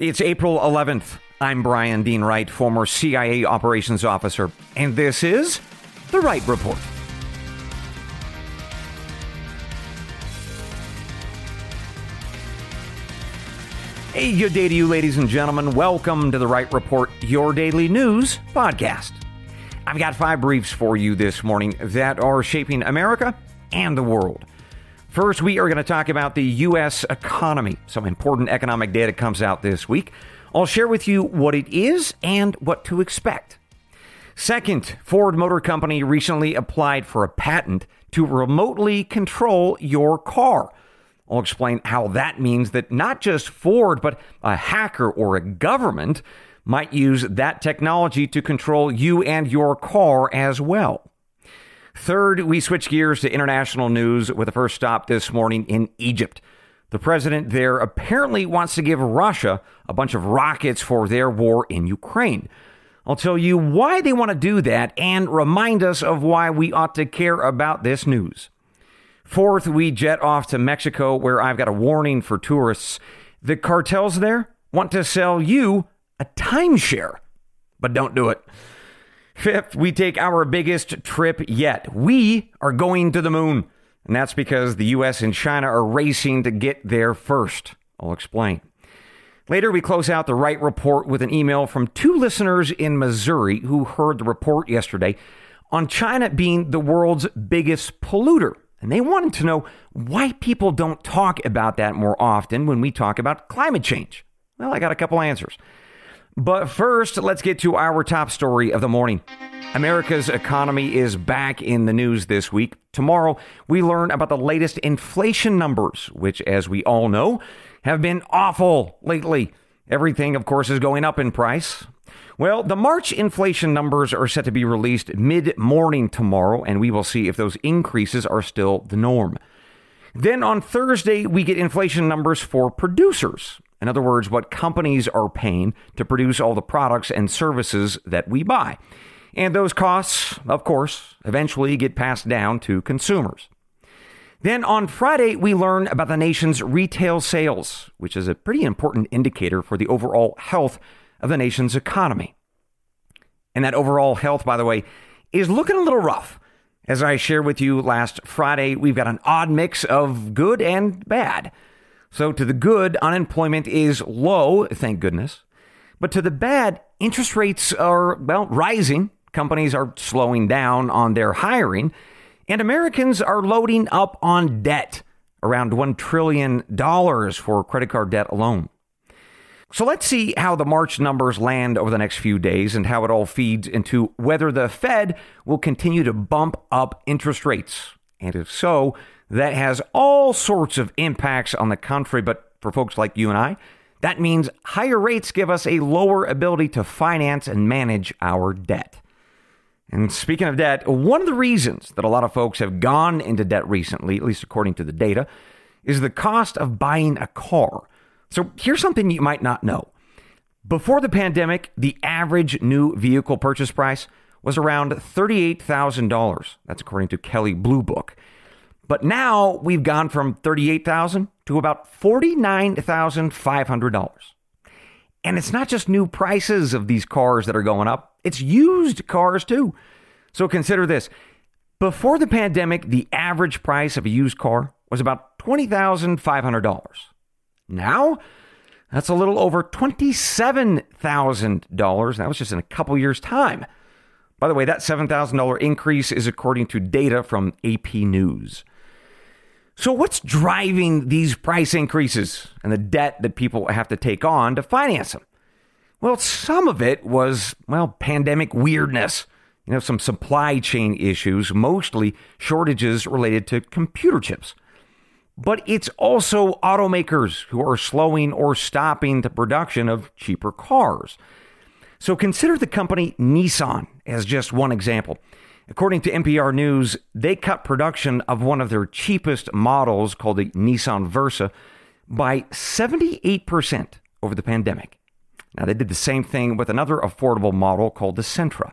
It's April 11th. I'm Bryan Dean Wright, former CIA operations officer, and this is The Wright Report. Hey, good day to you, ladies and gentlemen. Welcome to The Wright Report, your daily news podcast. I've got five briefs for you this morning that are shaping America and the world. First, we are going to talk about the U.S. economy. Some important economic data comes out this week. I'll share with you what it is and what to expect. Second, Ford Motor Company recently applied for a patent to remotely control your car. I'll explain how that means that not just Ford, but a hacker or a government might use that technology to control you and your car as well. Third, we switch gears to international news with the first stop this morning in Egypt. The president there apparently wants to give Russia a bunch of rockets for their war in Ukraine. I'll tell you why they want to do that and remind us of why we ought to care about this news. Fourth, we jet off to Mexico, where I've got a warning for tourists. The cartels there want to sell you a timeshare, but don't do it. Fifth, we take our biggest trip yet. We are going to the moon. And that's because the US and China are racing to get there first. I'll explain. Later, we close out the Wright Report with an email from two listeners in Missouri who heard the report yesterday on China being the world's biggest polluter. And they wanted to know why people don't talk about that more often when we talk about climate change. Well, I got a couple answers. But first, let's get to our top story of the morning. America's economy is back in the news this week. Tomorrow, we learn about the latest inflation numbers, which, as we all know, have been awful lately. Everything, of course, is going up in price. Well, the March inflation numbers are set to be released mid morning tomorrow, and we will see if those increases are still the norm. Then on Thursday, we get inflation numbers for producers. In other words, what companies are paying to produce all the products and services that we buy. And those costs, of course, eventually get passed down to consumers. Then on Friday, we learn about the nation's retail sales, which is a pretty important indicator for the overall health of the nation's economy. And that overall health, by the way, is looking a little rough. As I shared with you last Friday, we've got an odd mix of good and bad. So, to the good, unemployment is low, thank goodness. But to the bad, interest rates are, well, rising. Companies are slowing down on their hiring. And Americans are loading up on debt, around $1 trillion for credit card debt alone. So let's see how the March numbers land over the next few days and how it all feeds into whether the Fed will continue to bump up interest rates. And if so, that has all sorts of impacts on the country. But for folks like you and I, that means higher rates give us a lower ability to finance and manage our debt. And speaking of debt, one of the reasons that a lot of folks have gone into debt recently, at least according to the data, is the cost of buying a car. So here's something you might not know. Before the pandemic, the average new vehicle purchase price was around $38,000. That's according to Kelley Blue Book. But now we've gone from 38,000 to about $49,500. And it's not just new prices of these cars that are going up, it's used cars too. So consider this. Before the pandemic, the average price of a used car was about $20,500. Now, that's a little over $27,000. That was just in a couple years' time. By the way, that $7,000 increase is according to data from AP News. So, what's driving these price increases and the debt that people have to take on to finance them? Well, some of it was, well, pandemic weirdness, you know, some supply chain issues, mostly shortages related to computer chips. But it's also automakers who are slowing or stopping the production of cheaper cars. So consider the company Nissan as just one example. According to NPR News, they cut production of one of their cheapest models called the Nissan Versa by 78% over the pandemic. Now, they did the same thing with another affordable model called the Sentra.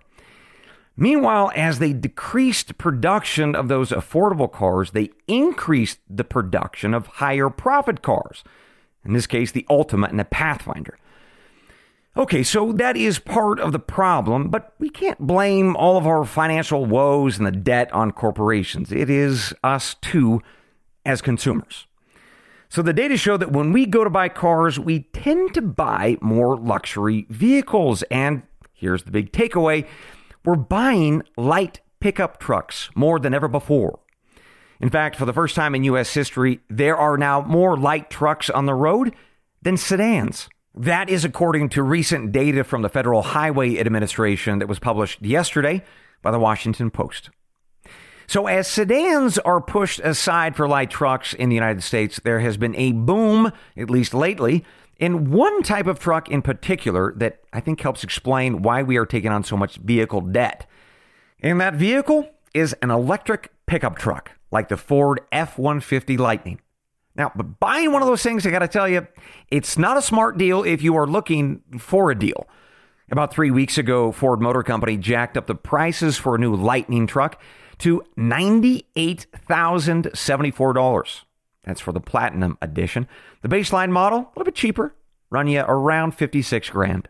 Meanwhile, as they decreased production of those affordable cars, they increased the production of higher profit cars. In this case, the Altima and the Pathfinder. Okay, so that is part of the problem, but we can't blame all of our financial woes and the debt on corporations. It is us too as consumers. So the data show that when we go to buy cars, we tend to buy more luxury vehicles. And here's the big takeaway we're buying light pickup trucks more than ever before. In fact, for the first time in U.S. history, there are now more light trucks on the road than sedans. That is according to recent data from the Federal Highway Administration that was published yesterday by the Washington Post. So, as sedans are pushed aside for light trucks in the United States, there has been a boom, at least lately, in one type of truck in particular that I think helps explain why we are taking on so much vehicle debt. And that vehicle is an electric pickup truck, like the Ford F 150 Lightning. Now, but buying one of those things, I got to tell you, it's not a smart deal if you are looking for a deal. About three weeks ago, Ford Motor Company jacked up the prices for a new Lightning truck to $98,074. That's for the Platinum Edition. The baseline model, a little bit cheaper, run you around 56 grand.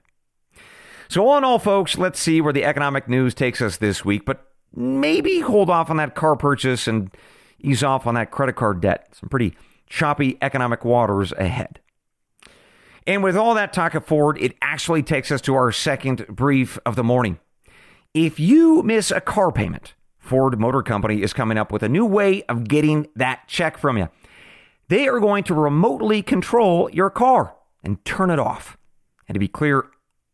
So, all in all, folks, let's see where the economic news takes us this week, but maybe hold off on that car purchase and ease off on that credit card debt. Some pretty choppy economic waters ahead. And with all that talk of Ford, it actually takes us to our second brief of the morning. If you miss a car payment, Ford Motor Company is coming up with a new way of getting that check from you. They are going to remotely control your car and turn it off. And to be clear,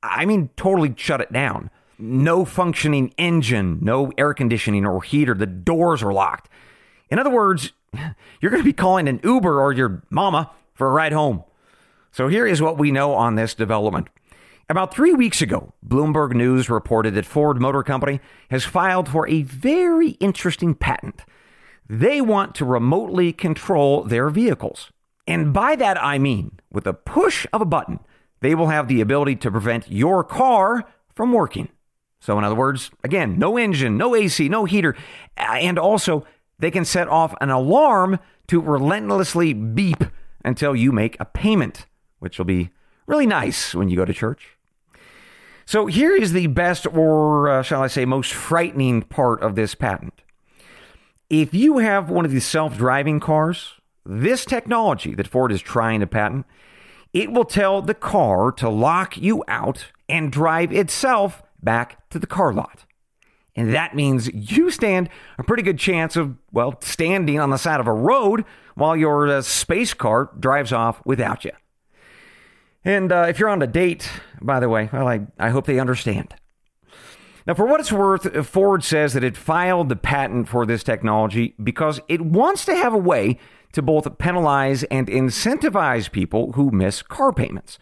I mean totally shut it down. No functioning engine, no air conditioning or heater, the doors are locked. In other words, you're going to be calling an Uber or your mama for a ride home. So here is what we know on this development. About three weeks ago, Bloomberg News reported that Ford Motor Company has filed for a very interesting patent. They want to remotely control their vehicles. And by that I mean, with a push of a button, they will have the ability to prevent your car from working. So, in other words, again, no engine, no AC, no heater, and also they can set off an alarm to relentlessly beep until you make a payment, which will be really nice when you go to church. So here is the best, or uh, shall I say, most frightening part of this patent. If you have one of these self driving cars, this technology that Ford is trying to patent, it will tell the car to lock you out and drive itself back to the car lot. And that means you stand a pretty good chance of, well, standing on the side of a road while your uh, space car drives off without you. And uh, if you're on a date, by the way, well, I, I hope they understand. Now, for what it's worth, Ford says that it filed the patent for this technology because it wants to have a way to both penalize and incentivize people who miss car payments,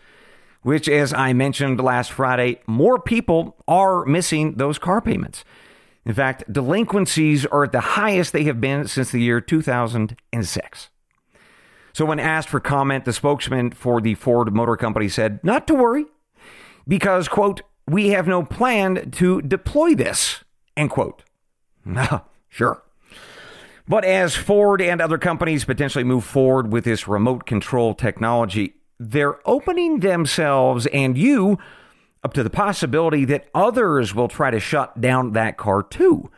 which, as I mentioned last Friday, more people are missing those car payments. In fact, delinquencies are at the highest they have been since the year 2006. So, when asked for comment, the spokesman for the Ford Motor Company said, Not to worry, because, quote, we have no plan to deploy this, end quote. sure. But as Ford and other companies potentially move forward with this remote control technology, they're opening themselves and you up to the possibility that others will try to shut down that car too.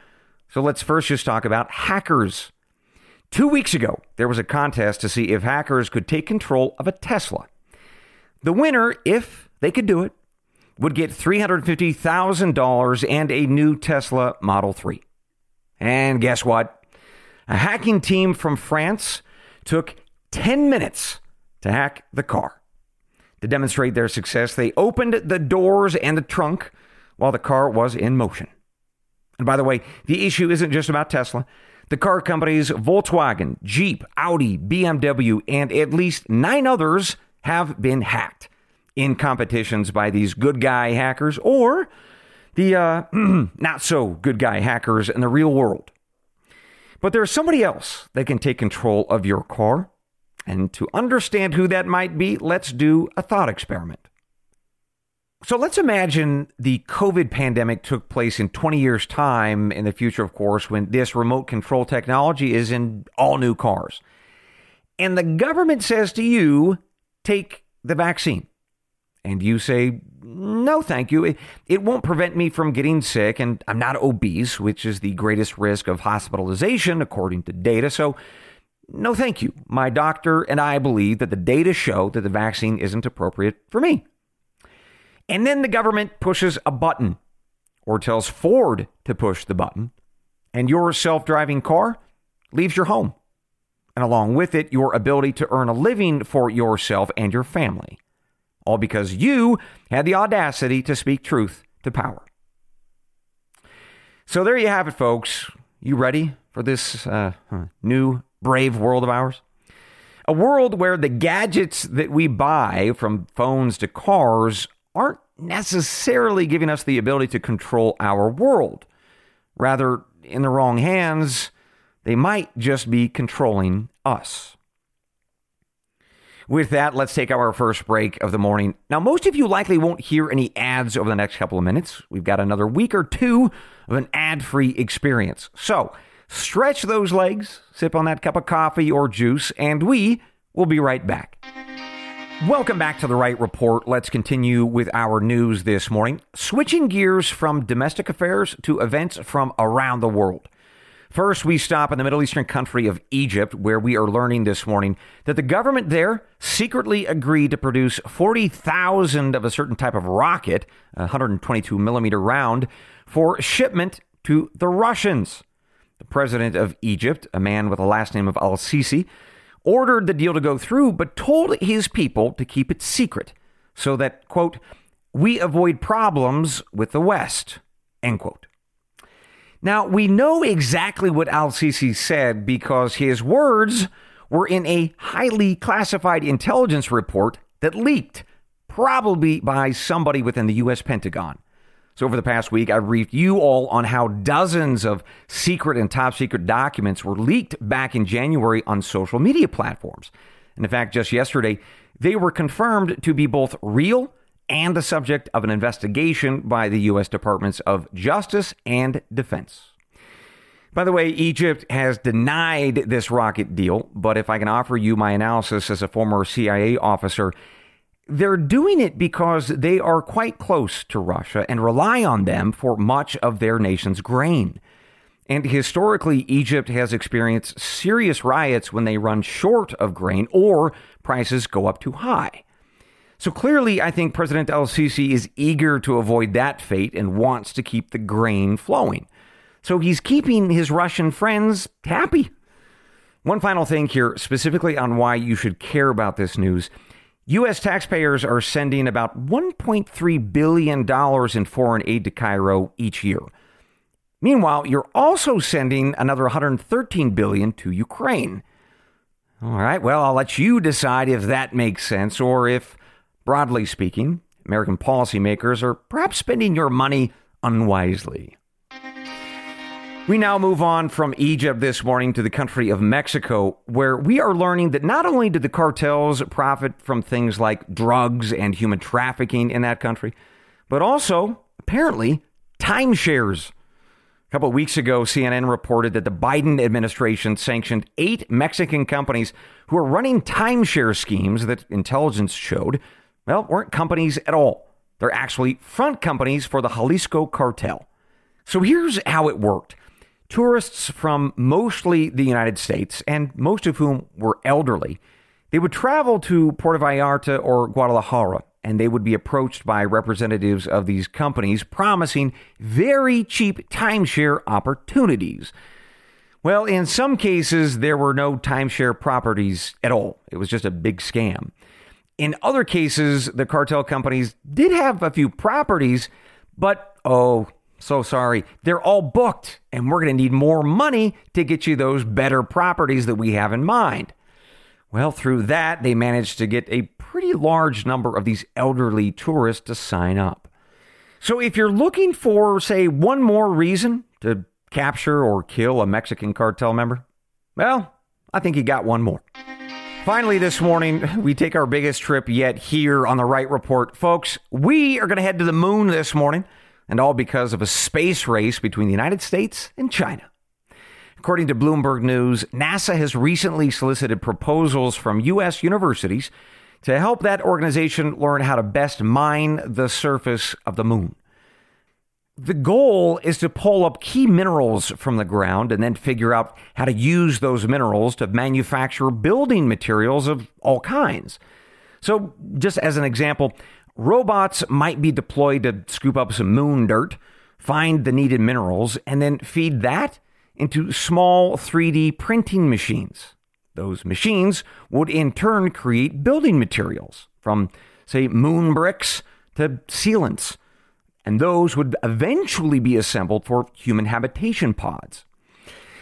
So let's first just talk about hackers. Two weeks ago, there was a contest to see if hackers could take control of a Tesla. The winner, if they could do it, would get $350,000 and a new Tesla Model 3. And guess what? A hacking team from France took 10 minutes to hack the car. To demonstrate their success, they opened the doors and the trunk while the car was in motion. And by the way, the issue isn't just about Tesla. The car companies Volkswagen, Jeep, Audi, BMW, and at least nine others have been hacked in competitions by these good guy hackers or the uh, not so good guy hackers in the real world. But there's somebody else that can take control of your car. And to understand who that might be, let's do a thought experiment. So let's imagine the COVID pandemic took place in 20 years' time in the future, of course, when this remote control technology is in all new cars. And the government says to you, take the vaccine. And you say, no, thank you. It, it won't prevent me from getting sick, and I'm not obese, which is the greatest risk of hospitalization, according to data. So, no, thank you. My doctor and I believe that the data show that the vaccine isn't appropriate for me. And then the government pushes a button or tells Ford to push the button, and your self driving car leaves your home. And along with it, your ability to earn a living for yourself and your family. All because you had the audacity to speak truth to power. So there you have it, folks. You ready for this uh, new brave world of ours? A world where the gadgets that we buy, from phones to cars, aren't necessarily giving us the ability to control our world. Rather, in the wrong hands, they might just be controlling us. With that, let's take our first break of the morning. Now, most of you likely won't hear any ads over the next couple of minutes. We've got another week or two of an ad free experience. So, stretch those legs, sip on that cup of coffee or juice, and we will be right back. Welcome back to the Wright Report. Let's continue with our news this morning. Switching gears from domestic affairs to events from around the world. First, we stop in the Middle Eastern country of Egypt, where we are learning this morning that the government there secretly agreed to produce 40,000 of a certain type of rocket, a 122 millimeter round, for shipment to the Russians. President of Egypt, a man with the last name of Al Sisi, ordered the deal to go through, but told his people to keep it secret so that, quote, we avoid problems with the West, end quote. Now, we know exactly what Al Sisi said because his words were in a highly classified intelligence report that leaked, probably by somebody within the U.S. Pentagon. So, over the past week, I briefed you all on how dozens of secret and top secret documents were leaked back in January on social media platforms. And in fact, just yesterday, they were confirmed to be both real and the subject of an investigation by the U.S. Departments of Justice and Defense. By the way, Egypt has denied this rocket deal, but if I can offer you my analysis as a former CIA officer, they're doing it because they are quite close to Russia and rely on them for much of their nation's grain. And historically, Egypt has experienced serious riots when they run short of grain or prices go up too high. So clearly, I think President El Sisi is eager to avoid that fate and wants to keep the grain flowing. So he's keeping his Russian friends happy. One final thing here, specifically on why you should care about this news. U.S. taxpayers are sending about $1.3 billion in foreign aid to Cairo each year. Meanwhile, you're also sending another $113 billion to Ukraine. All right, well, I'll let you decide if that makes sense or if, broadly speaking, American policymakers are perhaps spending your money unwisely. We now move on from Egypt this morning to the country of Mexico, where we are learning that not only do the cartels profit from things like drugs and human trafficking in that country, but also, apparently, timeshares. A couple of weeks ago, CNN reported that the Biden administration sanctioned eight Mexican companies who are running timeshare schemes that intelligence showed, well, weren't companies at all. They're actually front companies for the Jalisco cartel. So here's how it worked. Tourists from mostly the United States, and most of whom were elderly, they would travel to Puerto Vallarta or Guadalajara, and they would be approached by representatives of these companies promising very cheap timeshare opportunities. Well, in some cases, there were no timeshare properties at all. It was just a big scam. In other cases, the cartel companies did have a few properties, but oh, so sorry. They're all booked, and we're going to need more money to get you those better properties that we have in mind. Well, through that, they managed to get a pretty large number of these elderly tourists to sign up. So, if you're looking for, say, one more reason to capture or kill a Mexican cartel member, well, I think you got one more. Finally, this morning, we take our biggest trip yet here on the Wright Report. Folks, we are going to head to the moon this morning and all because of a space race between the United States and China. According to Bloomberg News, NASA has recently solicited proposals from U.S. universities to help that organization learn how to best mine the surface of the moon. The goal is to pull up key minerals from the ground and then figure out how to use those minerals to manufacture building materials of all kinds. So, just as an example, robots might be deployed to scoop up some moon dirt, find the needed minerals, and then feed that into small 3D printing machines. Those machines would in turn create building materials from, say, moon bricks to sealants and those would eventually be assembled for human habitation pods.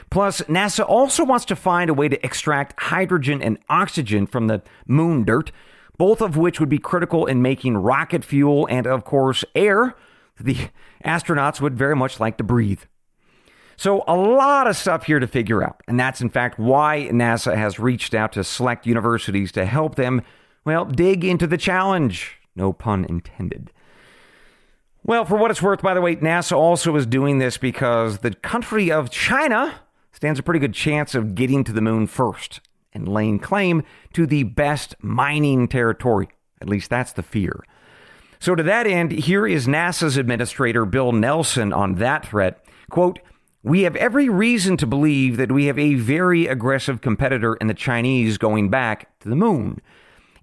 Plus, NASA also wants to find a way to extract hydrogen and oxygen from the moon dirt, both of which would be critical in making rocket fuel and, of course, air the astronauts would very much like to breathe. So, a lot of stuff here to figure out. And that's, in fact, why NASA has reached out to select universities to help them, well, dig into the challenge. No pun intended. Well, for what it's worth, by the way, NASA also is doing this because the country of China stands a pretty good chance of getting to the moon first and laying claim to the best mining territory. At least that's the fear. So, to that end, here is NASA's administrator, Bill Nelson, on that threat. Quote, we have every reason to believe that we have a very aggressive competitor in the Chinese going back to the moon.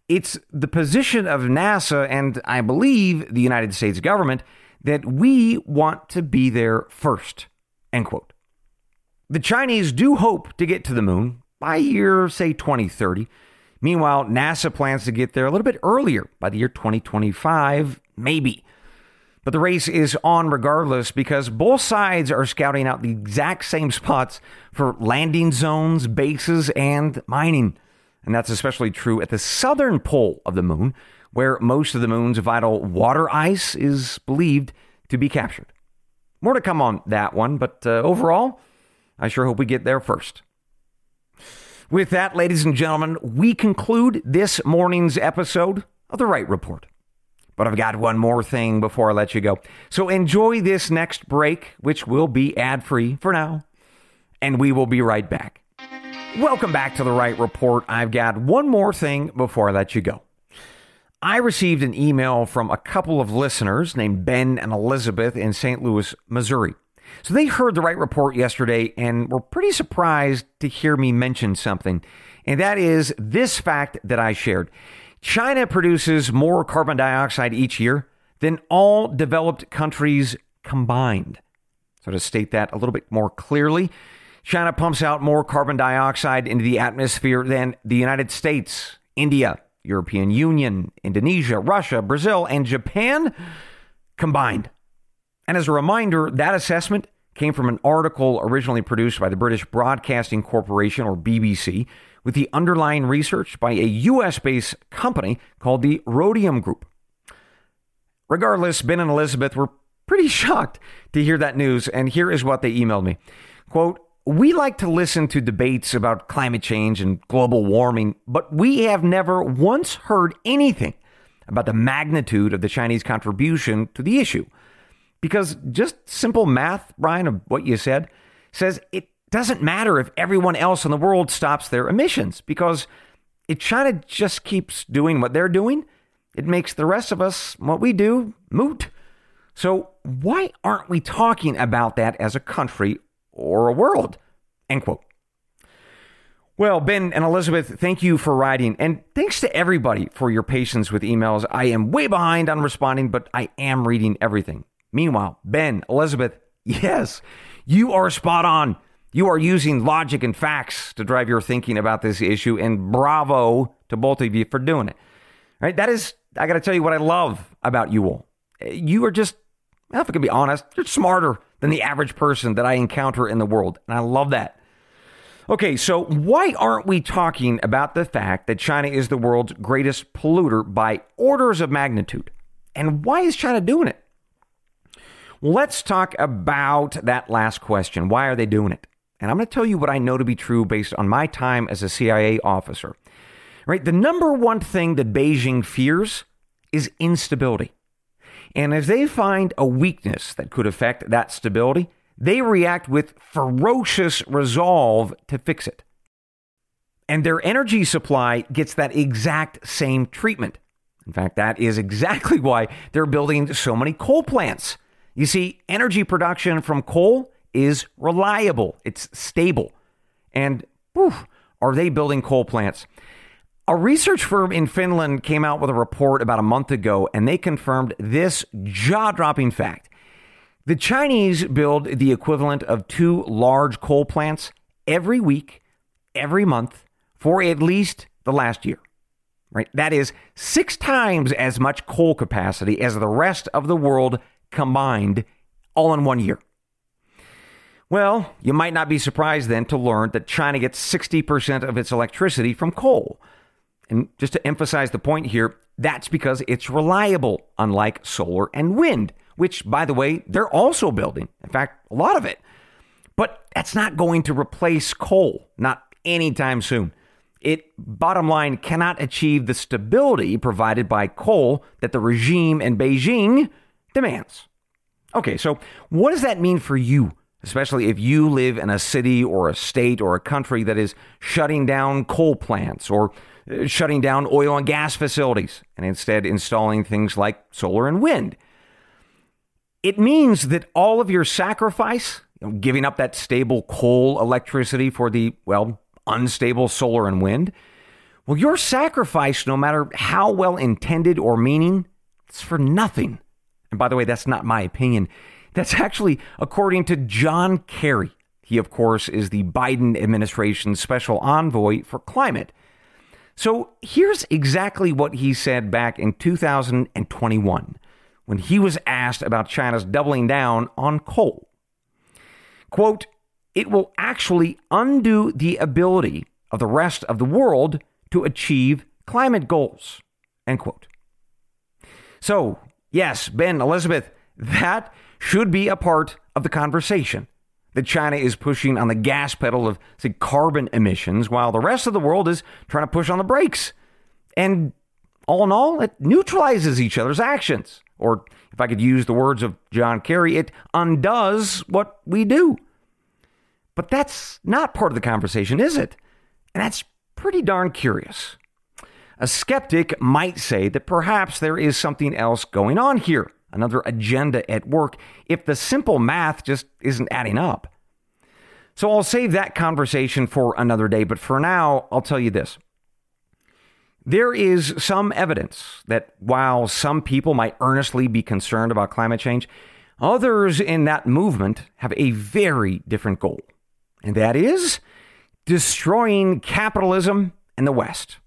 It's the position of NASA and I believe the United States government that we want to be there first. End quote. The Chinese do hope to get to the moon by year, say 2030. Meanwhile, NASA plans to get there a little bit earlier by the year 2025, maybe. But the race is on regardless because both sides are scouting out the exact same spots for landing zones, bases, and mining. And that's especially true at the southern pole of the moon, where most of the moon's vital water ice is believed to be captured. More to come on that one, but uh, overall, I sure hope we get there first. With that, ladies and gentlemen, we conclude this morning's episode of The Wright Report. But I've got one more thing before I let you go. So enjoy this next break, which will be ad free for now, and we will be right back. Welcome back to the Wright Report. I've got one more thing before I let you go. I received an email from a couple of listeners named Ben and Elizabeth in St. Louis, Missouri. So they heard the Wright Report yesterday and were pretty surprised to hear me mention something. And that is this fact that I shared China produces more carbon dioxide each year than all developed countries combined. So, to state that a little bit more clearly, China pumps out more carbon dioxide into the atmosphere than the United States, India, European Union, Indonesia, Russia, Brazil, and Japan combined. And as a reminder, that assessment came from an article originally produced by the British Broadcasting Corporation, or BBC, with the underlying research by a US based company called the Rhodium Group. Regardless, Ben and Elizabeth were pretty shocked to hear that news, and here is what they emailed me. Quote, we like to listen to debates about climate change and global warming, but we have never once heard anything about the magnitude of the Chinese contribution to the issue. Because just simple math, Bryan, of what you said, says it doesn't matter if everyone else in the world stops their emissions, because if China just keeps doing what they're doing, it makes the rest of us, what we do, moot. So, why aren't we talking about that as a country or a world. End quote. Well, Ben and Elizabeth, thank you for writing. And thanks to everybody for your patience with emails. I am way behind on responding, but I am reading everything. Meanwhile, Ben, Elizabeth, yes, you are spot on. You are using logic and facts to drive your thinking about this issue, and bravo to both of you for doing it. Right? That is, I got to tell you what I love about you all. You are just, if I can be honest, you're smarter than the average person that I encounter in the world. And I love that. Okay, so why aren't we talking about the fact that China is the world's greatest polluter by orders of magnitude? And why is China doing it? Let's talk about that last question. Why are they doing it? And I'm going to tell you what I know to be true based on my time as a CIA officer. Right? The number one thing that Beijing fears is instability. And if they find a weakness that could affect that stability, they react with ferocious resolve to fix it. And their energy supply gets that exact same treatment. In fact, that is exactly why they're building so many coal plants. You see, energy production from coal is reliable, it's stable. And whew, are they building coal plants? A research firm in Finland came out with a report about a month ago, and they confirmed this jaw dropping fact. The Chinese build the equivalent of two large coal plants every week, every month, for at least the last year. Right? That is six times as much coal capacity as the rest of the world combined all in one year. Well, you might not be surprised then to learn that China gets 60% of its electricity from coal. And just to emphasize the point here, that's because it's reliable, unlike solar and wind, which, by the way, they're also building. In fact, a lot of it. But that's not going to replace coal, not anytime soon. It, bottom line, cannot achieve the stability provided by coal that the regime in Beijing demands. Okay, so what does that mean for you especially if you live in a city or a state or a country that is shutting down coal plants or uh, shutting down oil and gas facilities and instead installing things like solar and wind. It means that all of your sacrifice, giving up that stable coal electricity for the, well, unstable solar and wind, well, your sacrifice, no matter how well intended or meaning, it's for nothing. And by the way, that's not my opinion. That's actually according to John Kerry. He, of course, is the Biden administration's special envoy for climate. So here's exactly what he said back in 2021 when he was asked about China's doubling down on coal. Quote, it will actually undo the ability of the rest of the world to achieve climate goals. End quote. So, yes, Ben, Elizabeth, that should be a part of the conversation. That China is pushing on the gas pedal of, say, carbon emissions, while the rest of the world is trying to push on the brakes. And all in all, it neutralizes each other's actions. Or, if I could use the words of John Kerry, it undoes what we do. But that's not part of the conversation, is it? And that's pretty darn curious. A skeptic might say that perhaps there is something else going on here another agenda at work if the simple math just isn't adding up. So I'll save that conversation for another day, but for now, I'll tell you this. There is some evidence that while some people might earnestly be concerned about climate change, others in that movement have a very different goal, and that is destroying capitalism in the West.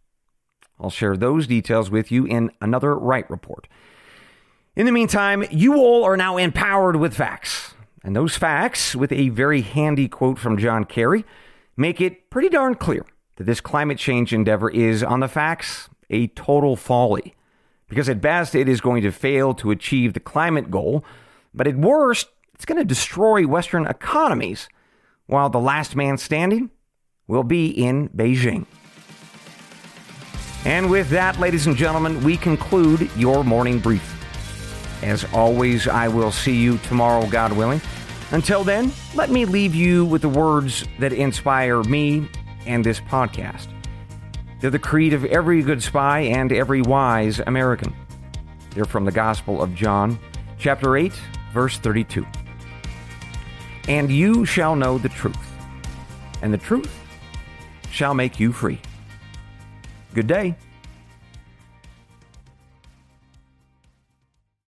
I'll share those details with you in another Wright Report. In the meantime, you all are now empowered with facts. And those facts, with a very handy quote from John Kerry, make it pretty darn clear that this climate change endeavor is, on the facts, a total folly. Because at best, it is going to fail to achieve the climate goal, but at worst, it's going to destroy Western economies, while the last man standing will be in Beijing. And with that, ladies and gentlemen, we conclude your morning brief. As always, I will see you tomorrow, God willing. Until then, let me leave you with the words that inspire me and this podcast. They're the creed of every good spy and every wise American. They're from the Gospel of John, chapter 8, verse 32. And you shall know the truth, and the truth shall make you free. Good day.